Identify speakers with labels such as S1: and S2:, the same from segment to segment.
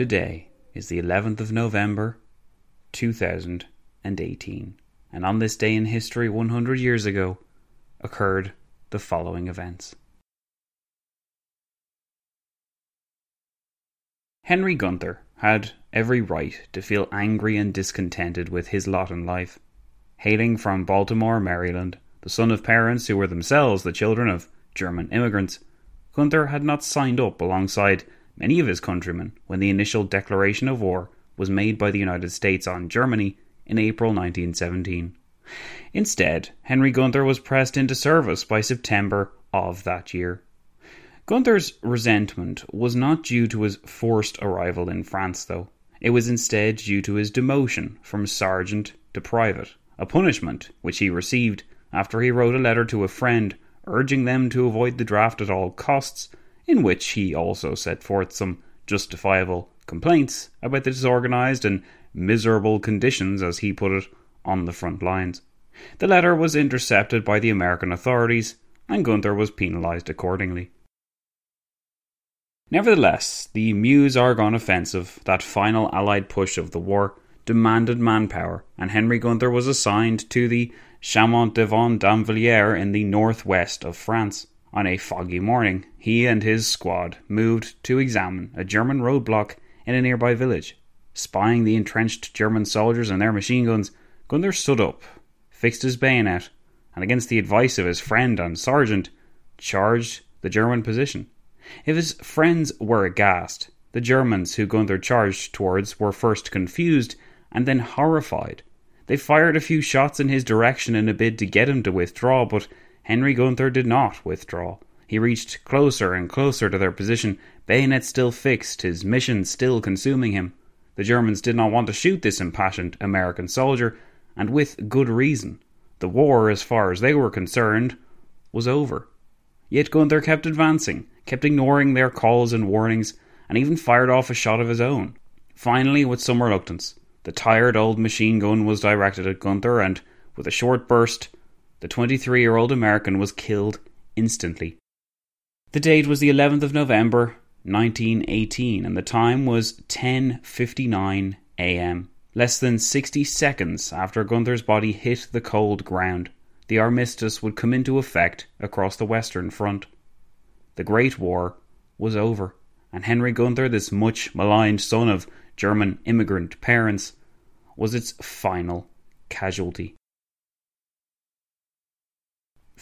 S1: Today is the 11th of November, 2018, and on this day in history 100 years ago occurred the following events. Henry Gunther had every right to feel angry and discontented with his lot in life. Hailing from Baltimore, Maryland, the son of parents who were themselves the children of German immigrants, Gunther had not signed up alongside many of his countrymen when the initial declaration of war was made by the United States on Germany in April 1917. Instead, Henry Gunther was pressed into service by September of that year. Gunther's resentment was not due to his forced arrival in France, though. It was instead due to his demotion from sergeant to private, a punishment which he received after he wrote a letter to a friend urging them to avoid the draft at all costs in which he also set forth some justifiable complaints about the disorganized and miserable conditions, as he put it, on the front lines. The letter was intercepted by the American authorities, and Gunther was penalized accordingly. Nevertheless, the Meuse Argonne offensive, that final Allied push of the war, demanded manpower, and Henry Gunther was assigned to the Chaumont devant Damvillers in the northwest of France. On a foggy morning, he and his squad moved to examine a German roadblock in a nearby village. Spying the entrenched German soldiers and their machine guns, Gunther stood up, fixed his bayonet, and against the advice of his friend and sergeant, charged the German position. If his friends were aghast, The Germans who Gunther charged towards were first confused and then horrified. They fired a few shots in his direction in a bid to get him to withdraw, but Henry Gunther did not withdraw. He reached closer and closer to their position, bayonet still fixed, his mission still consuming him. The Germans did not want to shoot this impassioned American soldier, and with good reason. The war, as far as they were concerned, was over. Yet Gunther kept advancing, kept ignoring their calls and warnings, and even fired off a shot of his own. Finally, with some reluctance, the tired old machine gun was directed at Gunther, and with a short burst, the 23 year old American was killed instantly. The date was the 11th of November, 1918, and the time was 10:59 a.m. Less than 60 seconds after Gunther's body hit the cold ground, the armistice would come into effect across the Western Front. The Great War was over, and Henry Gunther, this much maligned son of German immigrant parents, was its final casualty.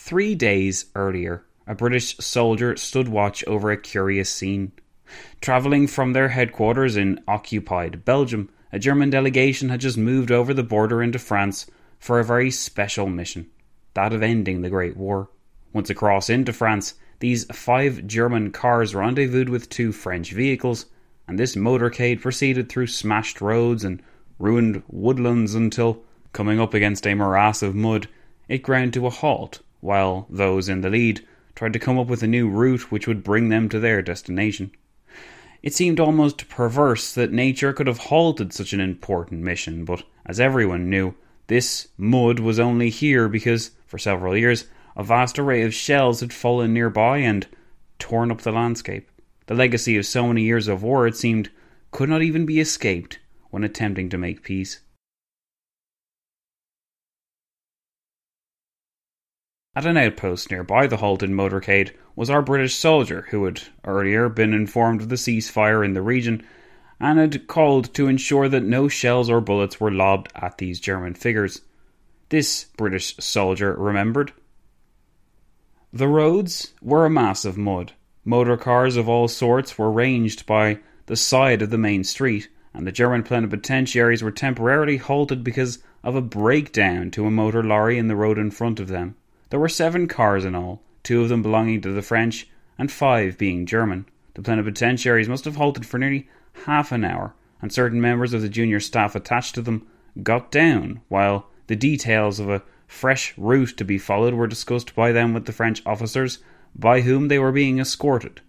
S1: Three days earlier, a British soldier stood watch over a curious scene. Travelling from their headquarters in occupied Belgium, a German delegation had just moved over the border into France for a very special mission that of ending the Great War. Once across into France, these five German cars rendezvoused with two French vehicles, and this motorcade proceeded through smashed roads and ruined woodlands until, coming up against a morass of mud, it ground to a halt, while those in the lead tried to come up with a new route which would bring them to their destination. It seemed almost perverse that nature could have halted such an important mission, but as everyone knew, this mud was only here because, for several years, a vast array of shells had fallen nearby and torn up the landscape. The legacy of so many years of war, it seemed, could not even be escaped when attempting to make peace. At an outpost nearby the halted motorcade was our British soldier who had earlier been informed of the ceasefire in the region and had called to ensure that no shells or bullets were lobbed at these German figures. This British soldier remembered. The roads were a mass of mud. Motor cars of all sorts were ranged by the side of the main street, and the German plenipotentiaries were temporarily halted because of a breakdown to a motor lorry in the road in front of them. There were seven cars in all, two of them belonging to the French, and five being German. The plenipotentiaries must have halted for nearly half an hour, and certain members of the junior staff attached to them got down, while the details of a fresh route to be followed were discussed by them with the French officers by whom they were being escorted.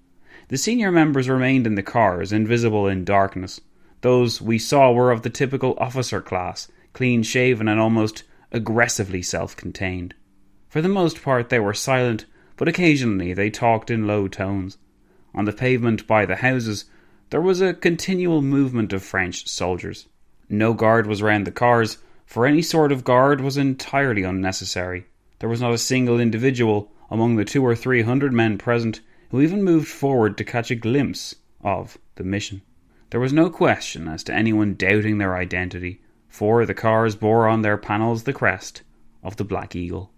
S1: The senior members remained in the cars, invisible in darkness. Those we saw were of the typical officer class, clean shaven and almost aggressively self contained. For the most part, they were silent, but occasionally they talked in low tones. On the pavement by the houses, there was a continual movement of French soldiers. No guard was round the cars, for any sort of guard was entirely unnecessary. There was not a single individual among the two or three hundred men present who even moved forward to catch a glimpse of the mission. There was no question as to anyone doubting their identity, for the cars bore on their panels the crest of the Black Eagle.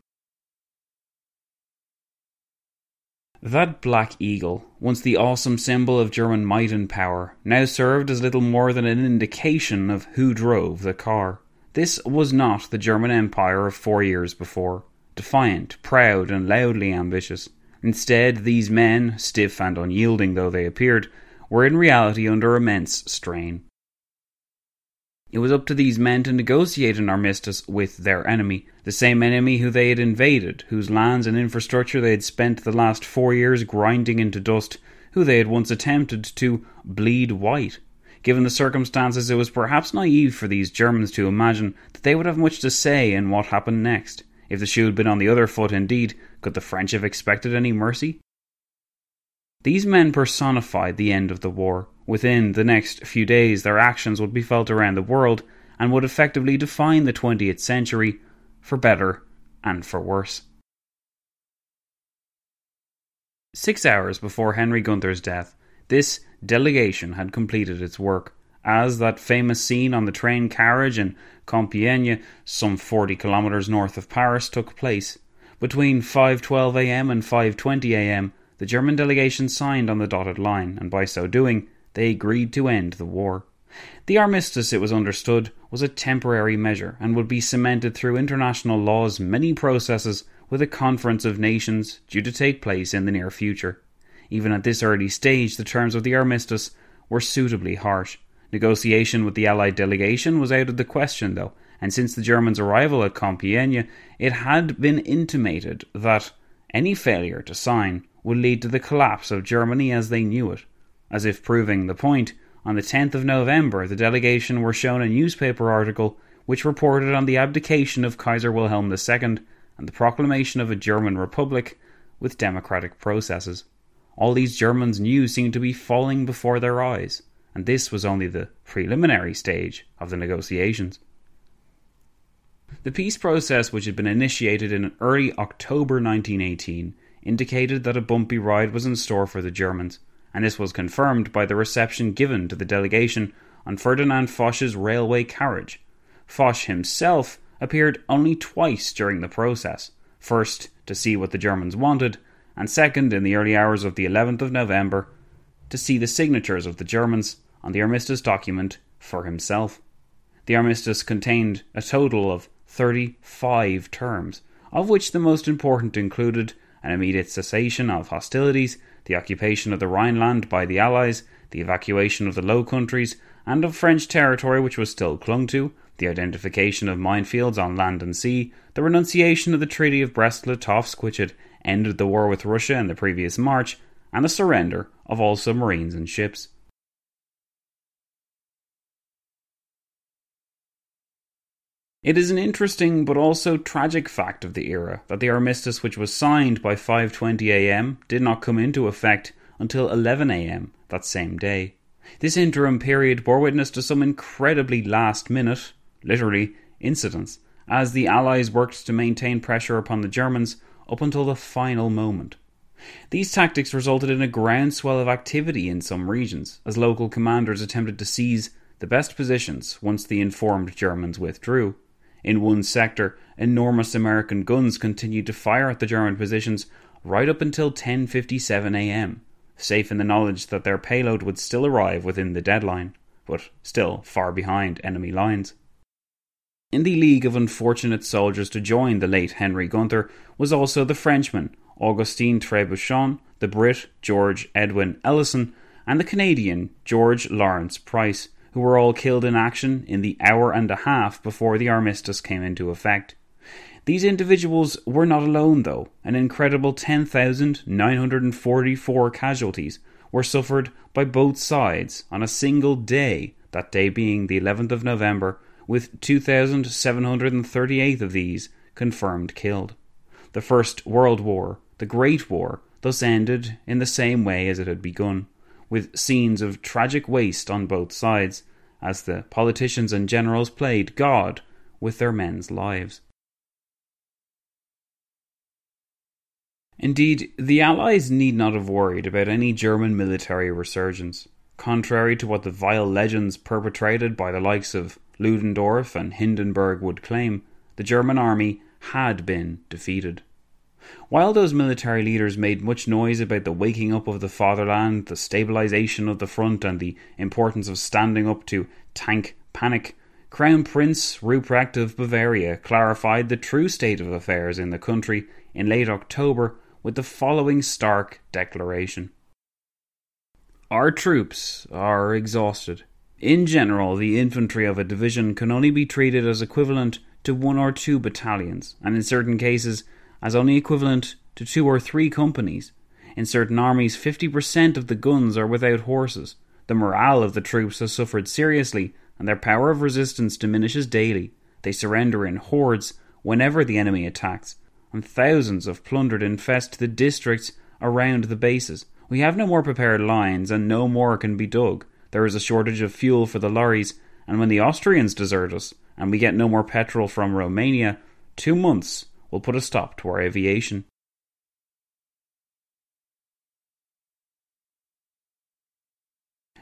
S1: That black eagle, once the awesome symbol of German might and power, now served as little more than an indication of who drove the car. This was not the German Empire of four years before, defiant, proud, and loudly ambitious. Instead, these men, stiff and unyielding though they appeared, were in reality under immense strain. It was up to these men to negotiate an armistice with their enemy, the same enemy who they had invaded, whose lands and infrastructure they had spent the last four years grinding into dust, who they had once attempted to bleed white. Given the circumstances, it was perhaps naive for these Germans to imagine that they would have much to say in what happened next. If the shoe had been on the other foot, indeed, could the French have expected any mercy? These men personified the end of the war. Within the next few days, their actions would be felt around the world and would effectively define the 20th century for better and for worse. Six hours before Henry Gunther's death, this delegation had completed its work, as that famous scene on the train carriage in Compiègne, some 40 kilometres north of Paris, took place. Between 5:12 a.m. and 5:20 a.m., the German delegation signed on the dotted line, and by so doing, they agreed to end the war. The armistice, it was understood, was a temporary measure and would be cemented through international law's many processes with a conference of nations due to take place in the near future. Even at this early stage, the terms of the armistice were suitably harsh. Negotiation with the Allied delegation was out of the question, though, and since the Germans' arrival at Compiègne, it had been intimated that any failure to sign would lead to the collapse of Germany as they knew it. As if proving the point, on the 10th of November, the delegation were shown a newspaper article which reported on the abdication of Kaiser Wilhelm II and the proclamation of a German republic with democratic processes. All these Germans knew seemed to be falling before their eyes, and this was only the preliminary stage of the negotiations. The peace process, which had been initiated in early October 1918, indicated that a bumpy ride was in store for the Germans and this was confirmed by the reception given to the delegation on Ferdinand Foch's railway carriage. Foch himself appeared only twice during the process first, to see what the Germans wanted, and second, in the early hours of the 11th of November, to see the signatures of the Germans on the armistice document for himself. The armistice contained a total of 35 terms, of which the most important included an immediate cessation of hostilities the occupation of the Rhineland by the Allies, the evacuation of the Low Countries and of French territory which was still clung to, the identification of minefields on land and sea, the renunciation of the Treaty of Brest-Litovsk which had ended the war with Russia in the previous March, and the surrender of all submarines and ships. It is an interesting but also tragic fact of the era that the armistice which was signed by 5:20 a.m. did not come into effect until 11 a.m. that same day. This interim period bore witness to some incredibly last minute, literally, incidents as the Allies worked to maintain pressure upon the Germans up until the final moment. These tactics resulted in a groundswell of activity in some regions as local commanders attempted to seize the best positions once the informed Germans withdrew. In one sector, enormous American guns continued to fire at the German positions right up until 10:57 a.m., safe in the knowledge that their payload would still arrive within the deadline, but still far behind enemy lines. In the league of unfortunate soldiers to join the late Henry Gunther was also the Frenchman Augustin Trebuchon, the Brit George Edwin Ellison, and the Canadian George Lawrence Price, who were all killed in action in the hour and a half before the armistice came into effect. These individuals were not alone, though. An incredible 10,944 casualties were suffered by both sides on a single day, that day being the 11th of November, with 2,738 of these confirmed killed. The First World War, the Great War, thus ended in the same way as it had begun with scenes of tragic waste on both sides, as the politicians and generals played God with their men's lives. Indeed, the Allies need not have worried about any German military resurgence. Contrary to what the vile legends perpetrated by the likes of Ludendorff and Hindenburg would claim, the German army had been defeated. While those military leaders made much noise about the waking up of the fatherland, the stabilization of the front, and the importance of standing up to tank panic, Crown Prince Ruprecht of Bavaria clarified the true state of affairs in the country in late October with the following stark declaration Our troops are exhausted. In general, the infantry of a division can only be treated as equivalent to one or two battalions, and in certain cases, as only equivalent to two or three companies. In certain armies, 50% of the guns are without horses. The morale of the troops has suffered seriously, and their power of resistance diminishes daily. They surrender in hordes whenever the enemy attacks, and thousands of plundered infest the districts around the bases. We have no more prepared lines, and no more can be dug. There is a shortage of fuel for the lorries, and when the Austrians desert us, and we get no more petrol from Romania, two months will put a stop to our aviation.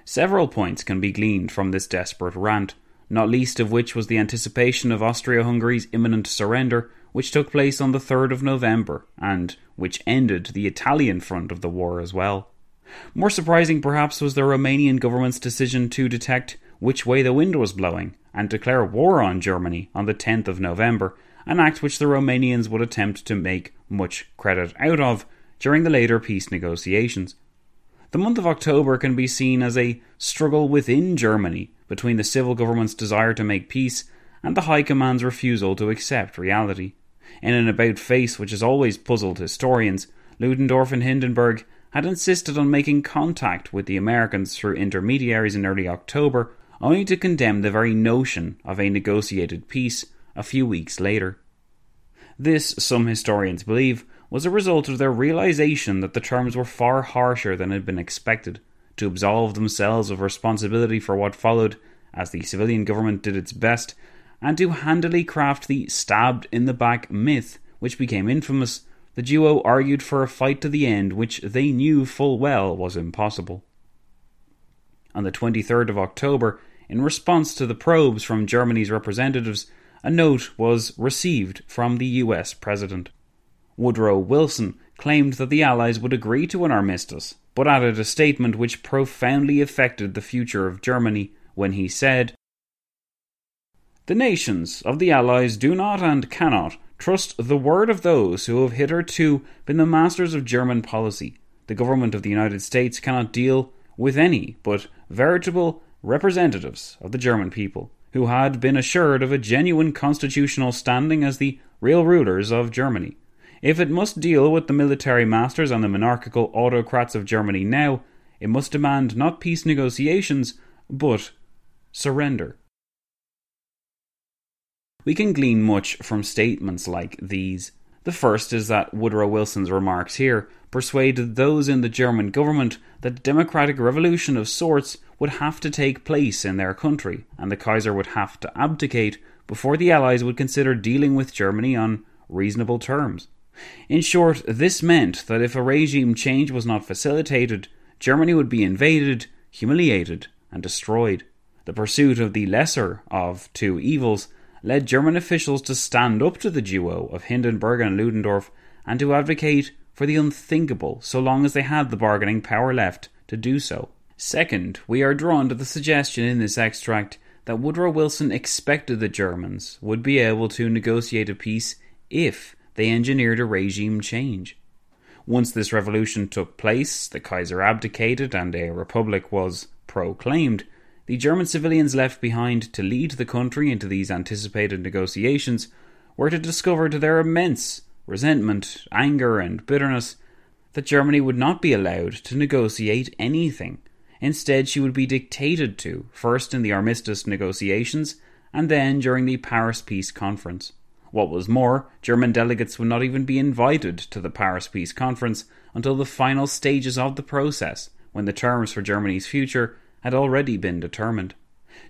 S1: Several points can be gleaned from this desperate rant, not least of which was the anticipation of Austria Hungary's imminent surrender, which took place on the 3rd of November, and which ended the Italian front of the war as well. More surprising, perhaps, was the Romanian government's decision to detect which way the wind was blowing and declare war on Germany on the 10th of November, an act which the Romanians would attempt to make much credit out of during the later peace negotiations. The month of October can be seen as a struggle within Germany between the civil government's desire to make peace and the High Command's refusal to accept reality. In an about face which has always puzzled historians, Ludendorff and Hindenburg had insisted on making contact with the Americans through intermediaries in early October, only to condemn the very notion of a negotiated peace a few weeks later. This, some historians believe, was a result of their realization that the terms were far harsher than had been expected, to absolve themselves of responsibility for what followed, as the civilian government did its best, and to handily craft the stabbed in the back myth which became infamous, the duo argued for a fight to the end which they knew full well was impossible. On the 23rd of October, in response to the probes from Germany's representatives, a note was received from the US President. Woodrow Wilson claimed that the Allies would agree to an armistice, but added a statement which profoundly affected the future of Germany when he said, The nations of the Allies do not and cannot trust the word of those who have hitherto been the masters of German policy. The government of the United States cannot deal with any but veritable representatives of the German people, who had been assured of a genuine constitutional standing as the real rulers of Germany. If it must deal with the military masters and the monarchical autocrats of Germany now, it must demand not peace negotiations, but surrender. We can glean much from statements like these. The first is that Woodrow Wilson's remarks here persuaded those in the German government that a democratic revolution of sorts would have to take place in their country, and the Kaiser would have to abdicate before the Allies would consider dealing with Germany on reasonable terms. In short, this meant that if a regime change was not facilitated, Germany would be invaded, humiliated, and destroyed. The pursuit of the lesser of two evils led German officials to stand up to the duo of Hindenburg and Ludendorff and to advocate for the unthinkable so long as they had the bargaining power left to do so. Second, we are drawn to the suggestion in this extract that Woodrow Wilson expected the Germans would be able to negotiate a peace if they engineered a regime change. Once this revolution took place, the Kaiser abdicated and a republic was proclaimed, the German civilians left behind to lead the country into these anticipated negotiations were to discover to their immense resentment, anger, and bitterness that Germany would not be allowed to negotiate anything. Instead, she would be dictated to, first in the armistice negotiations, and then during the Paris Peace Conference. What was more, German delegates would not even be invited to the Paris Peace Conference until the final stages of the process, when the terms for Germany's future had already been determined.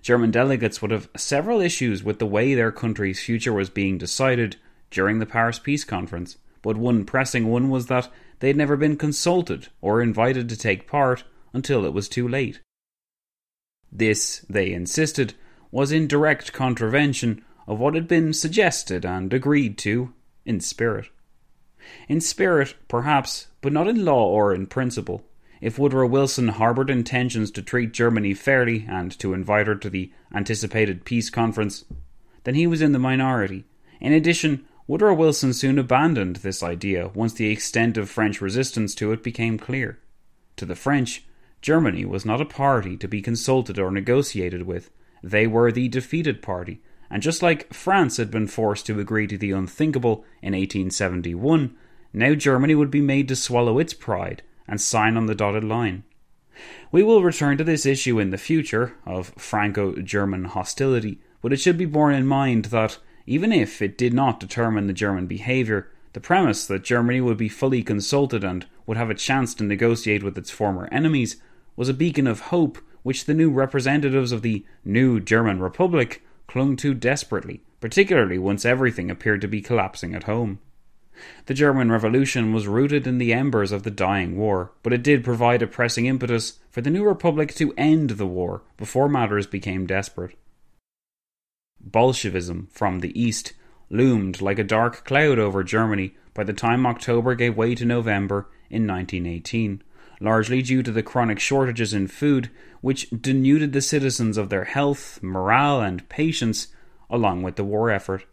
S1: German delegates would have several issues with the way their country's future was being decided during the Paris Peace Conference, but one pressing one was that they had never been consulted or invited to take part until it was too late. This, they insisted, was in direct contravention of what had been suggested and agreed to in spirit. In spirit, perhaps, but not in law or in principle. If Woodrow Wilson harboured intentions to treat Germany fairly and to invite her to the anticipated peace conference, then he was in the minority. In addition, Woodrow Wilson soon abandoned this idea once the extent of French resistance to it became clear. To the French, Germany was not a party to be consulted or negotiated with. They were the defeated party, and just like France had been forced to agree to the unthinkable in 1871, now Germany would be made to swallow its pride and sign on the dotted line. We will return to this issue in the future of Franco German hostility, but it should be borne in mind that even if it did not determine the German behaviour, the premise that Germany would be fully consulted and would have a chance to negotiate with its former enemies was a beacon of hope which the new representatives of the new German Republic clung to desperately, particularly once everything appeared to be collapsing at home. The German Revolution was rooted in the embers of the dying war, but it did provide a pressing impetus for the new republic to end the war before matters became desperate. Bolshevism from the east loomed like a dark cloud over Germany by the time October gave way to November in 1918. largely due to the chronic shortages in food, which denuded the citizens of their health, morale, and patience, along with the war effort.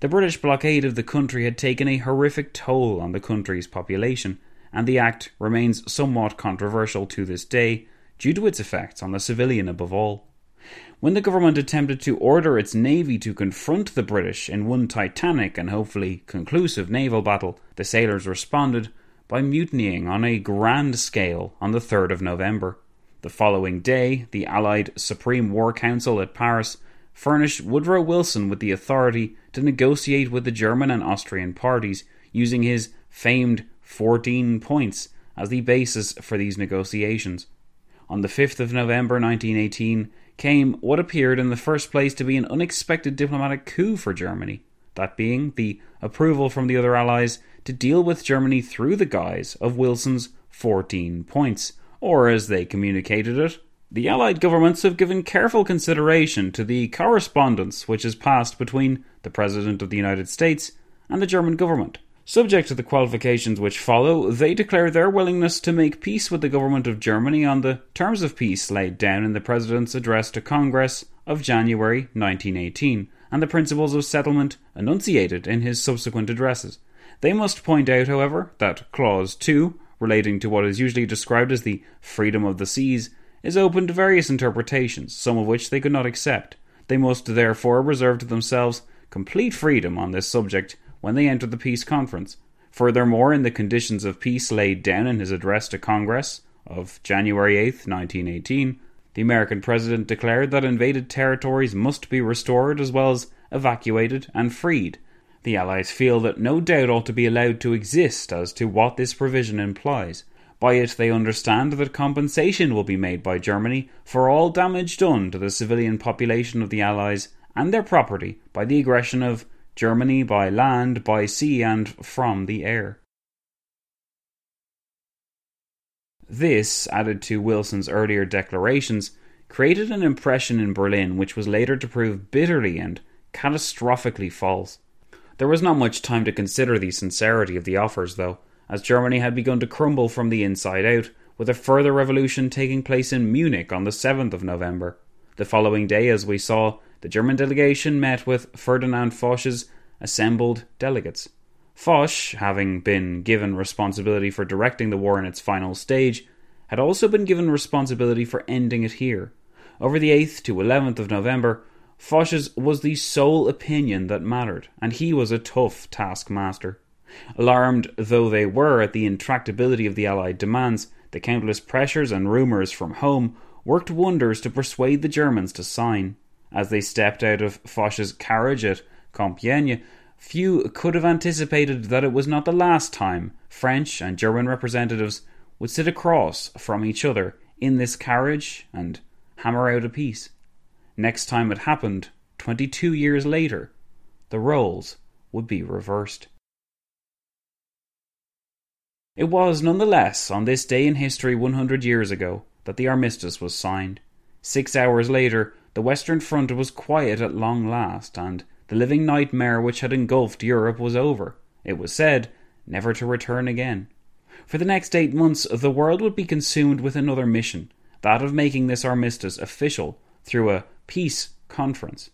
S1: The British blockade of the country had taken a horrific toll on the country's population, and the act remains somewhat controversial to this day due to its effects on the civilian above all. When the government attempted to order its navy to confront the British in one titanic and hopefully conclusive naval battle, the sailors responded by mutinying on a grand scale on the 3rd of November. The following day, the Allied Supreme War Council at Paris furnished Woodrow Wilson with the authority to negotiate with the German and Austrian parties, using his famed 14 points as the basis for these negotiations. On the 5th of November 1918, came what appeared in the first place to be an unexpected diplomatic coup for Germany, that being the approval from the other Allies to deal with Germany through the guise of Wilson's 14 points, or as they communicated it, the Allied governments have given careful consideration to the correspondence which has passed between the President of the United States and the German government Subject to the qualifications which follow, they declare their willingness to make peace with the government of Germany on the terms of peace laid down in the President's address to Congress of January 1918 and the principles of settlement enunciated in his subsequent addresses. They must point out, however, that Clause 2, relating to what is usually described as the freedom of the seas, is open to various interpretations, some of which they could not accept. They must therefore reserve to themselves complete freedom on this subject when they entered the peace conference. Furthermore, in the conditions of peace laid down in his address to Congress of January 8, 1918, the American president declared that invaded territories must be restored as well as evacuated and freed. The Allies feel that no doubt ought to be allowed to exist as to what this provision implies. By it, they understand that compensation will be made by Germany for all damage done to the civilian population of the Allies and their property by the aggression of Germany by land, by sea, and from the air. This, added to Wilson's earlier declarations, created an impression in Berlin which was later to prove bitterly and catastrophically false. There was not much time to consider the sincerity of the offers, though, as Germany had begun to crumble from the inside out, with a further revolution taking place in Munich on the 7th of November. The following day, as we saw, the German delegation met with Ferdinand Foch's assembled delegates. Foch, having been given responsibility for directing the war in its final stage, had also been given responsibility for ending it here. Over the 8th to 11th of November, Foch's was the sole opinion that mattered, and he was a tough taskmaster. Alarmed though they were at the intractability of the Allied demands, the countless pressures and rumours from home worked wonders to persuade the Germans to sign. As they stepped out of Foch's carriage at Compiègne, few could have anticipated that it was not the last time French and German representatives would sit across from each other in this carriage and hammer out a peace. Next time it happened, 22 years later, the roles would be reversed. It was nonetheless on this day in history 100 years ago that the armistice was signed. Six hours later, the Western Front was quiet at long last, and the living nightmare which had engulfed Europe was over. It was said, never to return again. For the next eight months, the world would be consumed with another mission that of making this armistice official through a peace conference.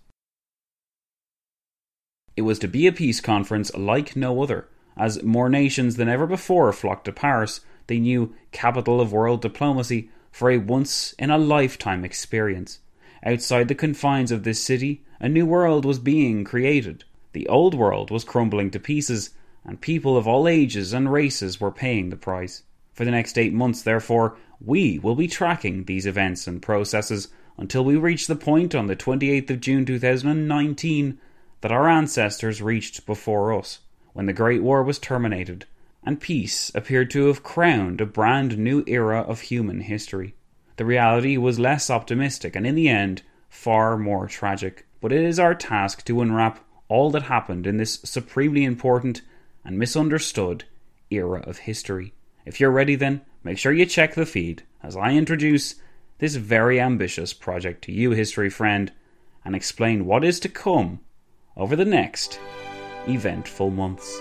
S1: It was to be a peace conference like no other, as more nations than ever before flocked to Paris, the new capital of world diplomacy, for a once in a lifetime experience. Outside the confines of this city, a new world was being created. The old world was crumbling to pieces, and people of all ages and races were paying the price. For the next eight months, therefore, we will be tracking these events and processes until we reach the point on the 28th of June 2019 that our ancestors reached before us, when the Great War was terminated, and peace appeared to have crowned a brand new era of human history. The reality was less optimistic and, in the end, far more tragic. But it is our task to unwrap all that happened in this supremely important and misunderstood era of history. If you're ready, then make sure you check the feed as I introduce this very ambitious project to you, history friend, and explain what is to come over the next eventful months.